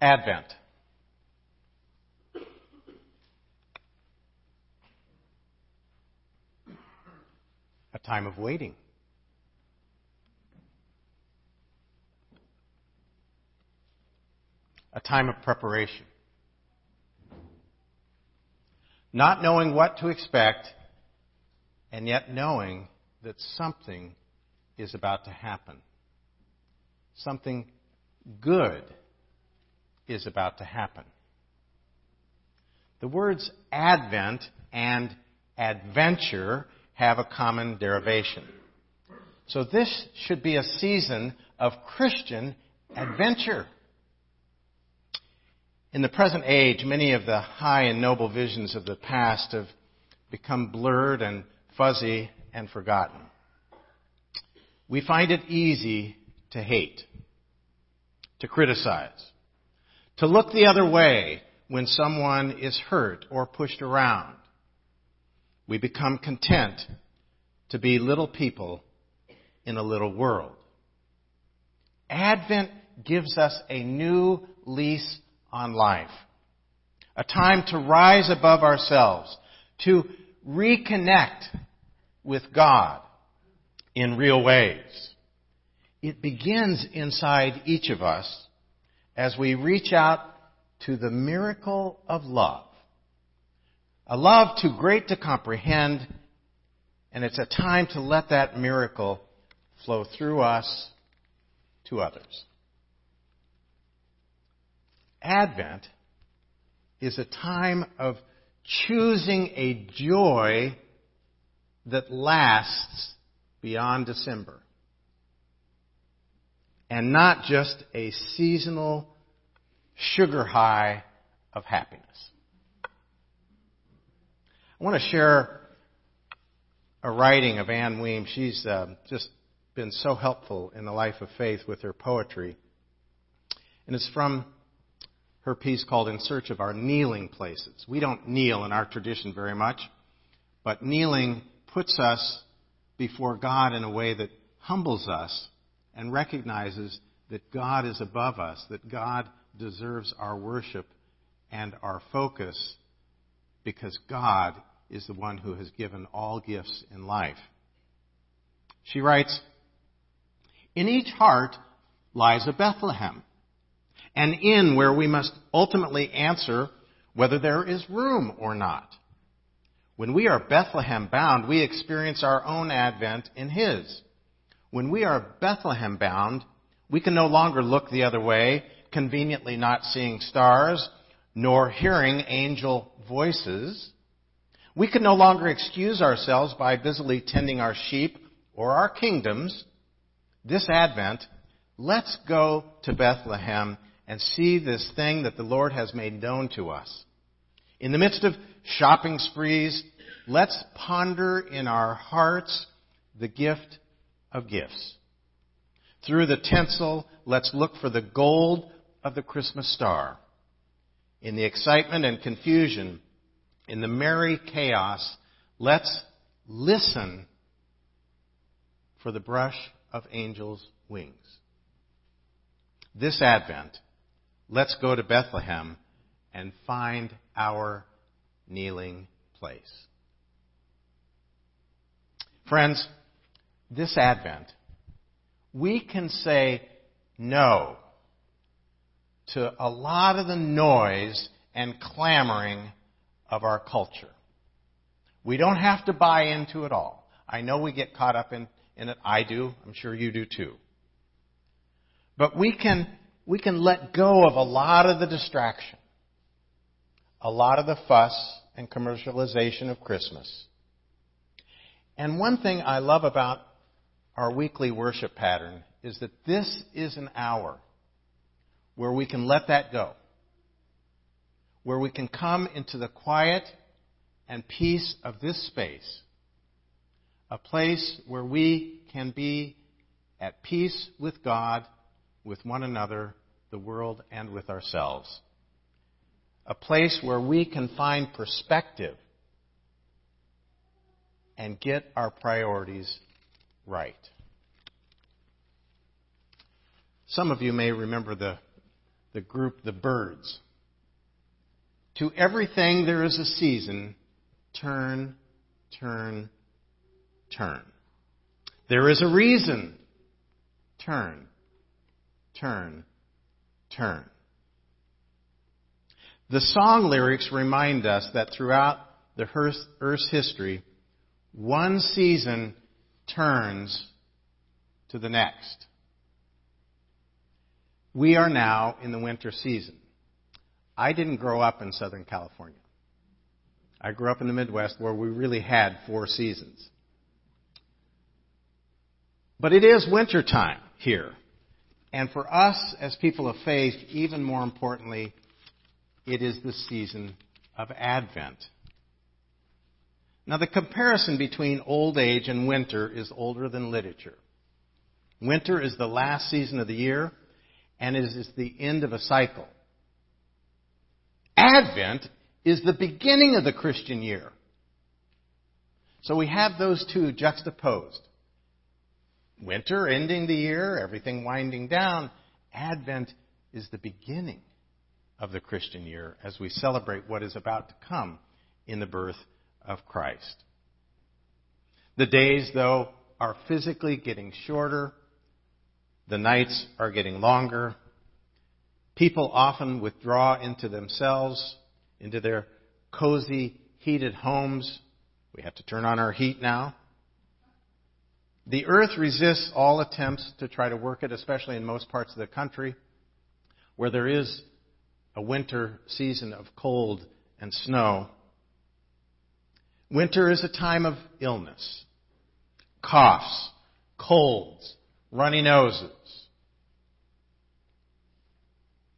Advent. A time of waiting. A time of preparation. Not knowing what to expect, and yet knowing that something is about to happen. Something good is about to happen. The words Advent and adventure have a common derivation. So this should be a season of Christian adventure. In the present age, many of the high and noble visions of the past have become blurred and fuzzy and forgotten. We find it easy to hate, to criticize, to look the other way when someone is hurt or pushed around. We become content to be little people in a little world. Advent gives us a new lease on life, a time to rise above ourselves, to reconnect with God in real ways. It begins inside each of us as we reach out to the miracle of love. A love too great to comprehend, and it's a time to let that miracle flow through us to others. Advent is a time of choosing a joy that lasts beyond December and not just a seasonal sugar high of happiness. I want to share a writing of Ann Weems. She's uh, just been so helpful in the life of faith with her poetry. And it's from her piece called In Search of Our Kneeling Places. We don't kneel in our tradition very much, but kneeling puts us before God in a way that humbles us and recognizes that God is above us, that God deserves our worship and our focus because God is the one who has given all gifts in life. She writes, In each heart lies a Bethlehem, an inn where we must ultimately answer whether there is room or not. When we are Bethlehem bound, we experience our own advent in His. When we are Bethlehem bound, we can no longer look the other way, conveniently not seeing stars, nor hearing angel voices. We can no longer excuse ourselves by busily tending our sheep or our kingdoms. This Advent, let's go to Bethlehem and see this thing that the Lord has made known to us. In the midst of shopping sprees, let's ponder in our hearts the gift of gifts. Through the tinsel, let's look for the gold of the Christmas star. In the excitement and confusion, in the merry chaos, let's listen for the brush of angels' wings. This Advent, let's go to Bethlehem and find our kneeling place. Friends, this Advent, we can say no to a lot of the noise and clamoring of our culture. We don't have to buy into it all. I know we get caught up in, in it. I do. I'm sure you do too. But we can, we can let go of a lot of the distraction, a lot of the fuss and commercialization of Christmas. And one thing I love about our weekly worship pattern is that this is an hour where we can let that go, where we can come into the quiet and peace of this space, a place where we can be at peace with God, with one another, the world, and with ourselves. A place where we can find perspective and get our priorities right. Some of you may remember the the group the Byrds. To everything there is a season. Turn, turn, turn. There is a reason. Turn, turn, turn. The song lyrics remind us that throughout the Earth's history, one season turns to the next. We are now in the winter season. I didn't grow up in Southern California. I grew up in the Midwest where we really had four seasons. But it is winter time here. And for us as people of faith, even more importantly, it is the season of Advent. Now, the comparison between old age and winter is older than literature. Winter is the last season of the year, and it is the end of a cycle. Advent is the beginning of the Christian year. So we have those two juxtaposed. Winter ending the year, everything winding down. Advent is the beginning of the Christian year as we celebrate what is about to come in the birth of Christ. The days, though, are physically getting shorter. The nights are getting longer. People often withdraw into themselves, into their cozy, heated homes. We have to turn on our heat now. The earth resists all attempts to try to work it, especially in most parts of the country where there is a winter season of cold and snow. Winter is a time of illness, coughs, colds, runny noses.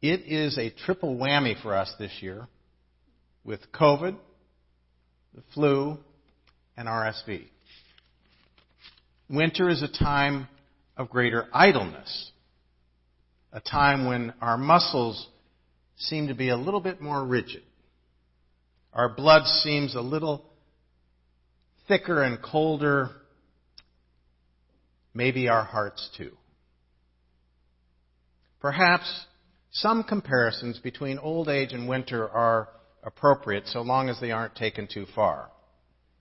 It is a triple whammy for us this year with COVID, the flu, and RSV. Winter is a time of greater idleness, a time when our muscles seem to be a little bit more rigid. Our blood seems a little thicker and colder. Maybe our hearts too. Perhaps some comparisons between old age and winter are appropriate so long as they aren't taken too far.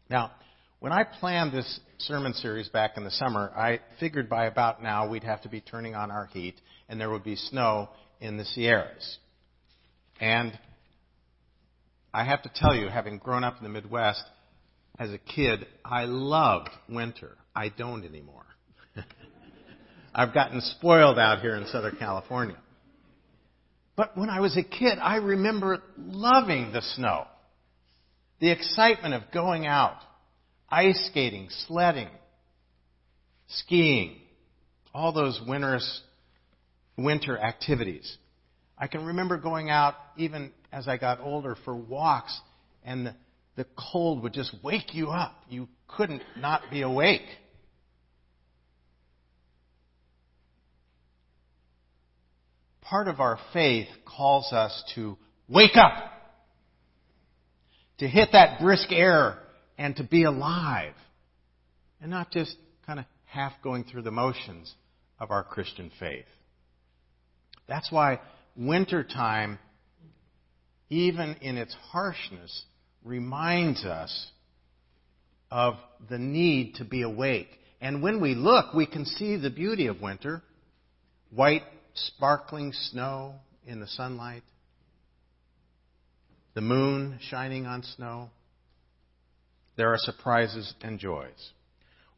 Now, when I planned this sermon series back in the summer, I figured by about now we'd have to be turning on our heat and there would be snow in the Sierras. And I have to tell you, having grown up in the Midwest as a kid, I loved winter. I don't anymore. I've gotten spoiled out here in Southern California. But when I was a kid, I remember loving the snow. The excitement of going out, ice skating, sledding, skiing, all those winter's, winter activities. I can remember going out even as I got older for walks and the, the cold would just wake you up. You couldn't not be awake. Part of our faith calls us to wake up, to hit that brisk air and to be alive and not just kind of half going through the motions of our Christian faith. That's why wintertime, even in its harshness, reminds us of the need to be awake. And when we look, we can see the beauty of winter white, sparkling snow in the sunlight, the moon shining on snow. There are surprises and joys.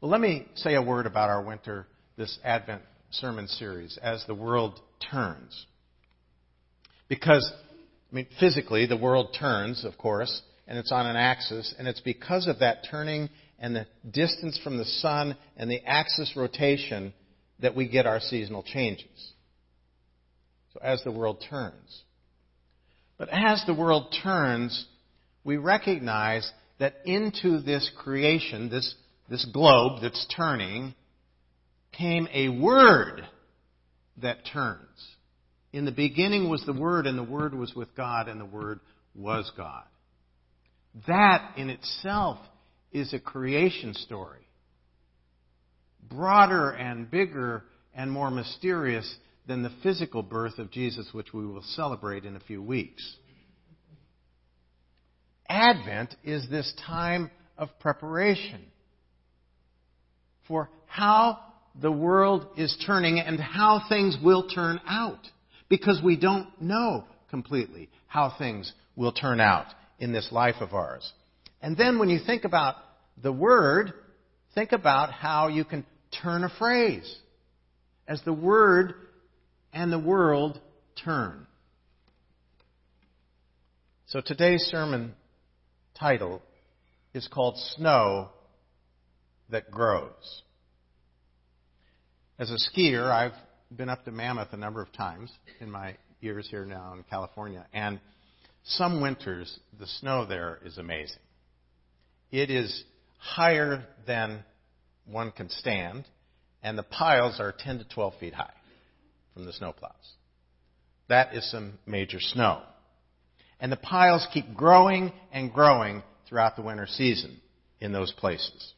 Well, let me say a word about our winter, this Advent sermon series, as the world turns. Because, I mean, physically, the world turns, of course, and it's on an axis, and it's because of that turning and the distance from the sun and the axis rotation that we get our seasonal changes. So as the world turns. But as the world turns, we recognize that into this creation, this, this globe that's turning, came a word that turns. In the beginning was the Word, and the Word was with God, and the Word was God. That in itself is a creation story. Broader and bigger and more mysterious than the physical birth of Jesus, which we will celebrate in a few weeks. Advent is this time of preparation for how the world is turning and how things will turn out. Because we don't know completely how things will turn out in this life of ours. And then when you think about the word, think about how you can turn a phrase as the word and the world turn. So today's sermon title is called Snow That Grows. As a skier, I've been up to Mammoth a number of times in my years here now in California, and some winters the snow there is amazing. It is higher than one can stand, and the piles are 10 to 12 feet high from the snowplows. That is some major snow. And the piles keep growing and growing throughout the winter season in those places.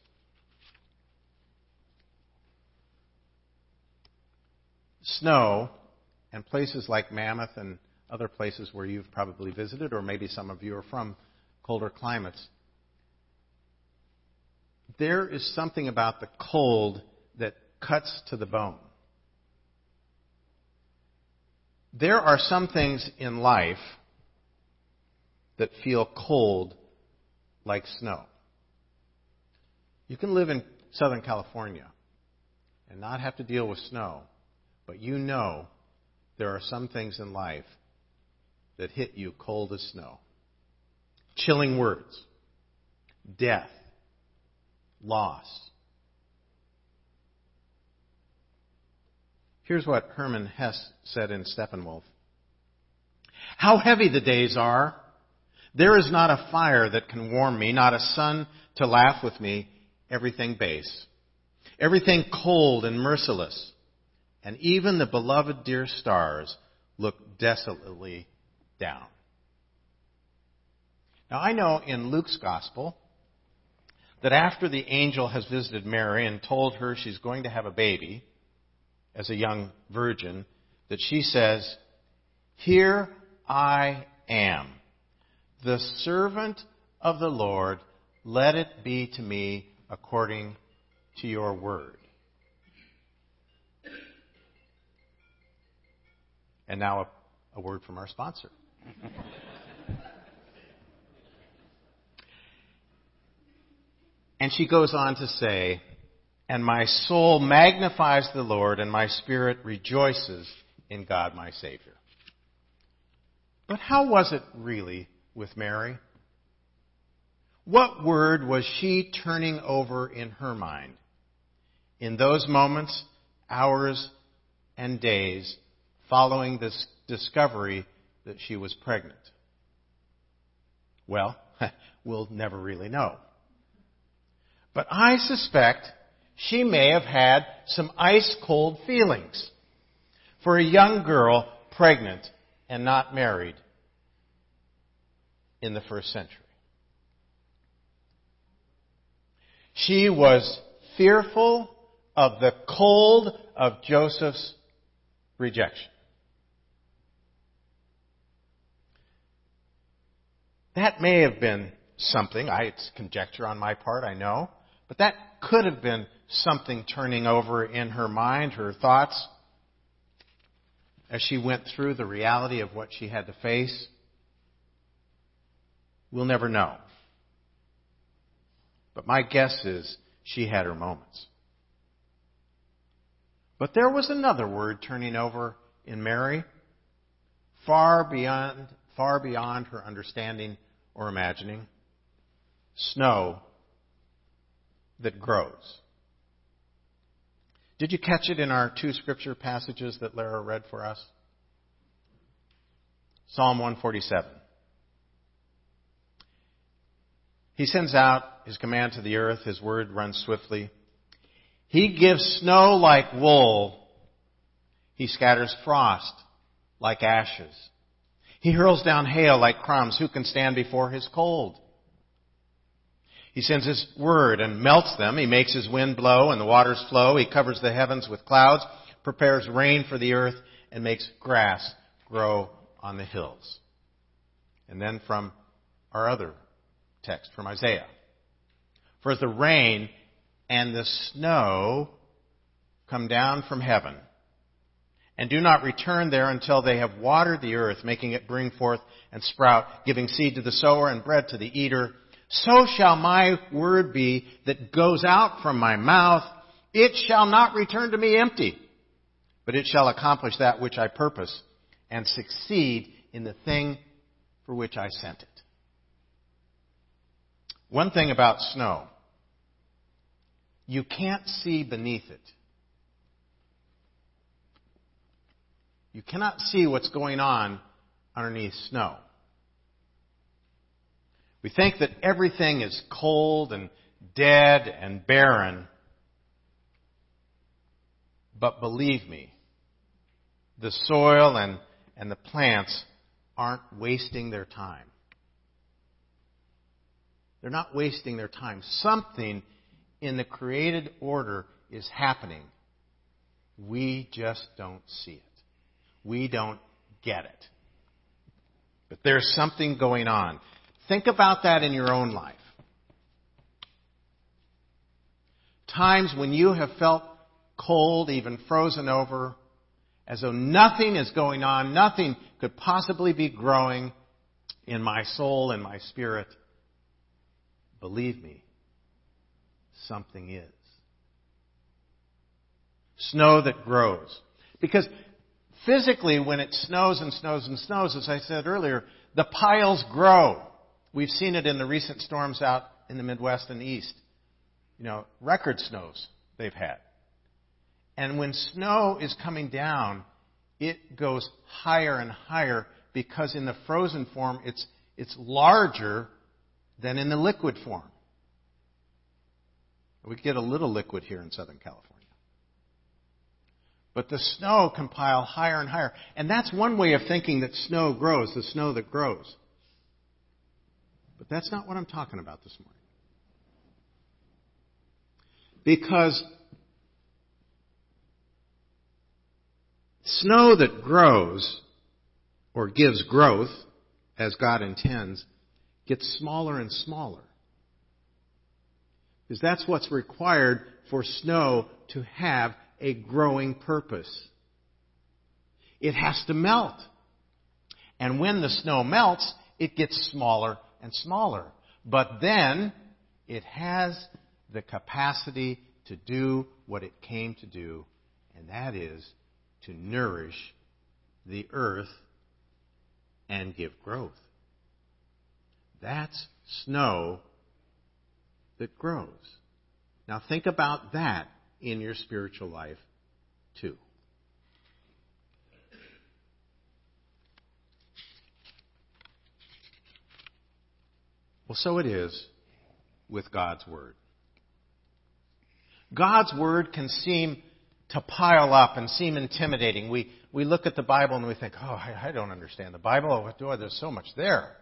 Snow and places like Mammoth and other places where you've probably visited, or maybe some of you are from colder climates, there is something about the cold that cuts to the bone. There are some things in life that feel cold like snow. You can live in Southern California and not have to deal with snow, but you know there are some things in life that hit you cold as snow. Chilling words, death, loss. Here's what Hermann Hesse said in Steppenwolf. How heavy the days are there is not a fire that can warm me, not a sun to laugh with me, everything base. Everything cold and merciless. And even the beloved dear stars look desolately down. Now I know in Luke's gospel that after the angel has visited Mary and told her she's going to have a baby as a young virgin, that she says, Here I am the servant of the Lord, let it be to me according to your word. And now a, a word from our sponsor. And she goes on to say, And my soul magnifies the Lord, and my spirit rejoices in God my Savior. But how was it really with Mary? What word was she turning over in her mind? In those moments, hours, and days following this discovery that she was pregnant? Well, we'll never really know. But I suspect she may have had some ice cold feelings for a young girl pregnant and not married in the first century. She was fearful of the cold of Joseph's rejection. That may have been something. I, it's conjecture on my part, I know. But that could have been something turning over in her mind, her thoughts, as she went through the reality of what she had to face. We'll never know. But my guess is she had her moments. But there was another word turning over in Mary, far beyond, far beyond her understanding or imagining. Snow that grows. Did you catch it in our two scripture passages that Lara read for us? Psalm 147. He sends out his command to the earth. His word runs swiftly. He gives snow like wool. He scatters frost like ashes. He hurls down hail like crumbs. Who can stand before his cold? He sends his word and melts them. He makes his wind blow and the waters flow. He covers the heavens with clouds, prepares rain for the earth, and makes grass grow on the hills. And then from our other text, from Isaiah. For as the rain and the snow come down from heaven and do not return there until they have watered the earth, making it bring forth and sprout, giving seed to the sower and bread to the eater. So shall my word be that goes out from my mouth. It shall not return to me empty, but it shall accomplish that which I purpose and succeed in the thing for which I sent it. One thing about snow, you can't see beneath it. You cannot see what's going on underneath snow. We think that everything is cold and dead and barren. But believe me, the soil and, and the plants aren't wasting their time. They're not wasting their time. Something in the created order is happening. We just don't see it. We don't get it. But there's something going on. Think about that in your own life. Times when you have felt cold, even frozen over, as though nothing is going on, nothing could possibly be growing in my soul and my spirit. Believe me, something is. Snow that grows. Because physically, when it snows and snows and snows, as I said earlier, the piles grow. We've seen it in the recent storms out in the Midwest and the East. You know, record snows they've had. And when snow is coming down, it goes higher and higher because in the frozen form, it's, it's larger than in the liquid form. We get a little liquid here in Southern California. But the snow can pile higher and higher. And that's one way of thinking that snow grows, the snow that grows. But that's not what I'm talking about this morning. Because snow that grows or gives growth as God intends gets smaller and smaller. Because that's what's required for snow to have a growing purpose. It has to melt. And when the snow melts, it gets smaller and smaller. But then it has the capacity to do what it came to do, and that is to nourish the earth and give growth. That's snow that grows. Now think about that in your spiritual life too. Well, so it is with God's Word. God's Word can seem to pile up and seem intimidating. We, we look at the Bible and we think, oh, I, I don't understand the Bible. Oh, there's so much there.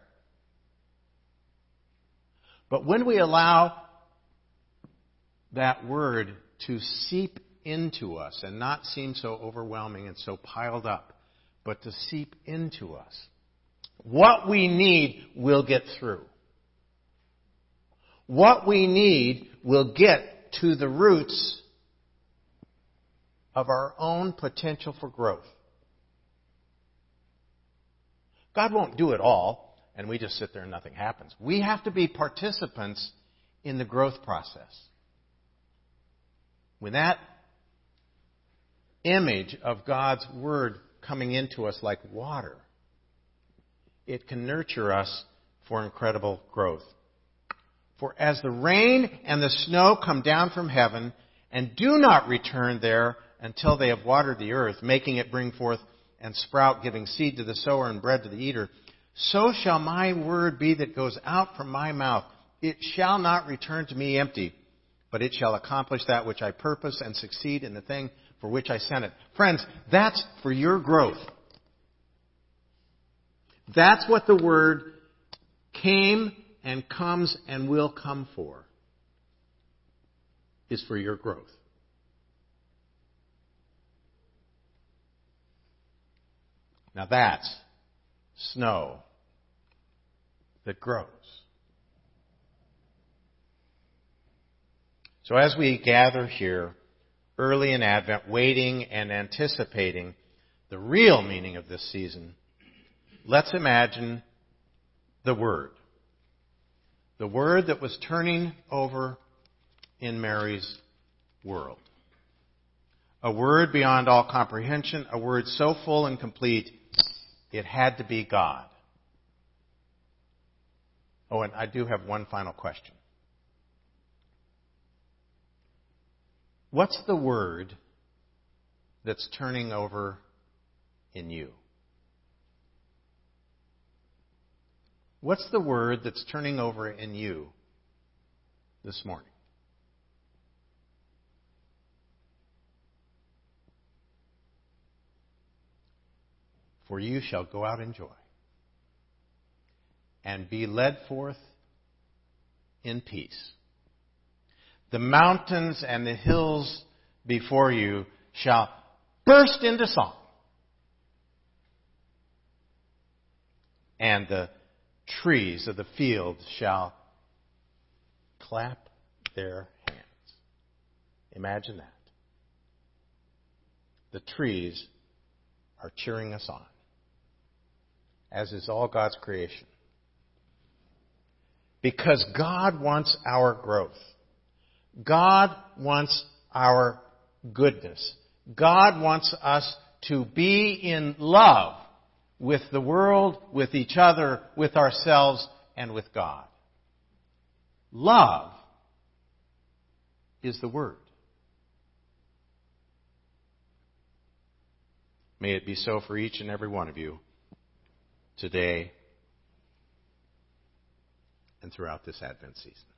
But when we allow that Word to seep into us and not seem so overwhelming and so piled up, but to seep into us, what we need will get through. What we need will get to the roots of our own potential for growth. God won't do it all, and we just sit there and nothing happens. We have to be participants in the growth process. When that image of God's Word coming into us like water, it can nurture us for incredible growth. For as the rain and the snow come down from heaven and do not return there until they have watered the earth, making it bring forth and sprout, giving seed to the sower and bread to the eater, so shall my word be that goes out from my mouth. It shall not return to me empty, but it shall accomplish that which I purpose and succeed in the thing for which I sent it. Friends, that's for your growth. That's what the word came and comes and will come for. Is for your growth. Now that's snow that grows. So as we gather here early in Advent, waiting and anticipating the real meaning of this season, let's imagine the Word. The Word that was turning over in Mary's world. A word beyond all comprehension, a word so full and complete, it had to be God. Oh, and I do have one final question. What's the word that's turning over in you? What's the word that's turning over in you this morning? For you shall go out in joy and be led forth in peace. The mountains and the hills before you shall burst into song. And the trees of the field shall clap their hands. Imagine that. The trees are cheering us on, as is all God's creation. Because God wants our growth. God wants our goodness. God wants us to be in love with the world, with each other, with ourselves, and with God. Love is the Word. May it be so for each and every one of you today and throughout this Advent season.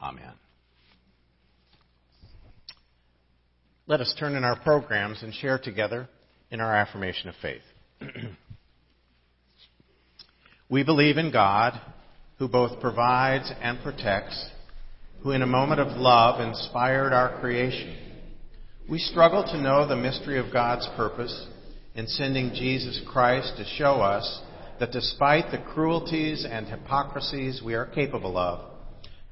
Amen. Let us turn in our programs and share together in our affirmation of faith. we believe in God, who both provides and protects, who in a moment of love inspired our creation. We struggle to know the mystery of God's purpose in sending Jesus Christ to show us that despite the cruelties and hypocrisies we are capable of,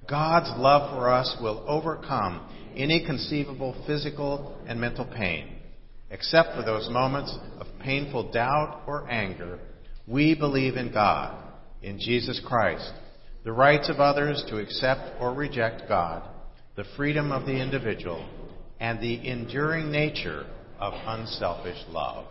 God's love for us will overcome any conceivable physical and mental pain. Except for those moments of painful doubt or anger, we believe in God, in Jesus Christ, the rights of others to accept or reject God, the freedom of the individual, and the enduring nature of unselfish love.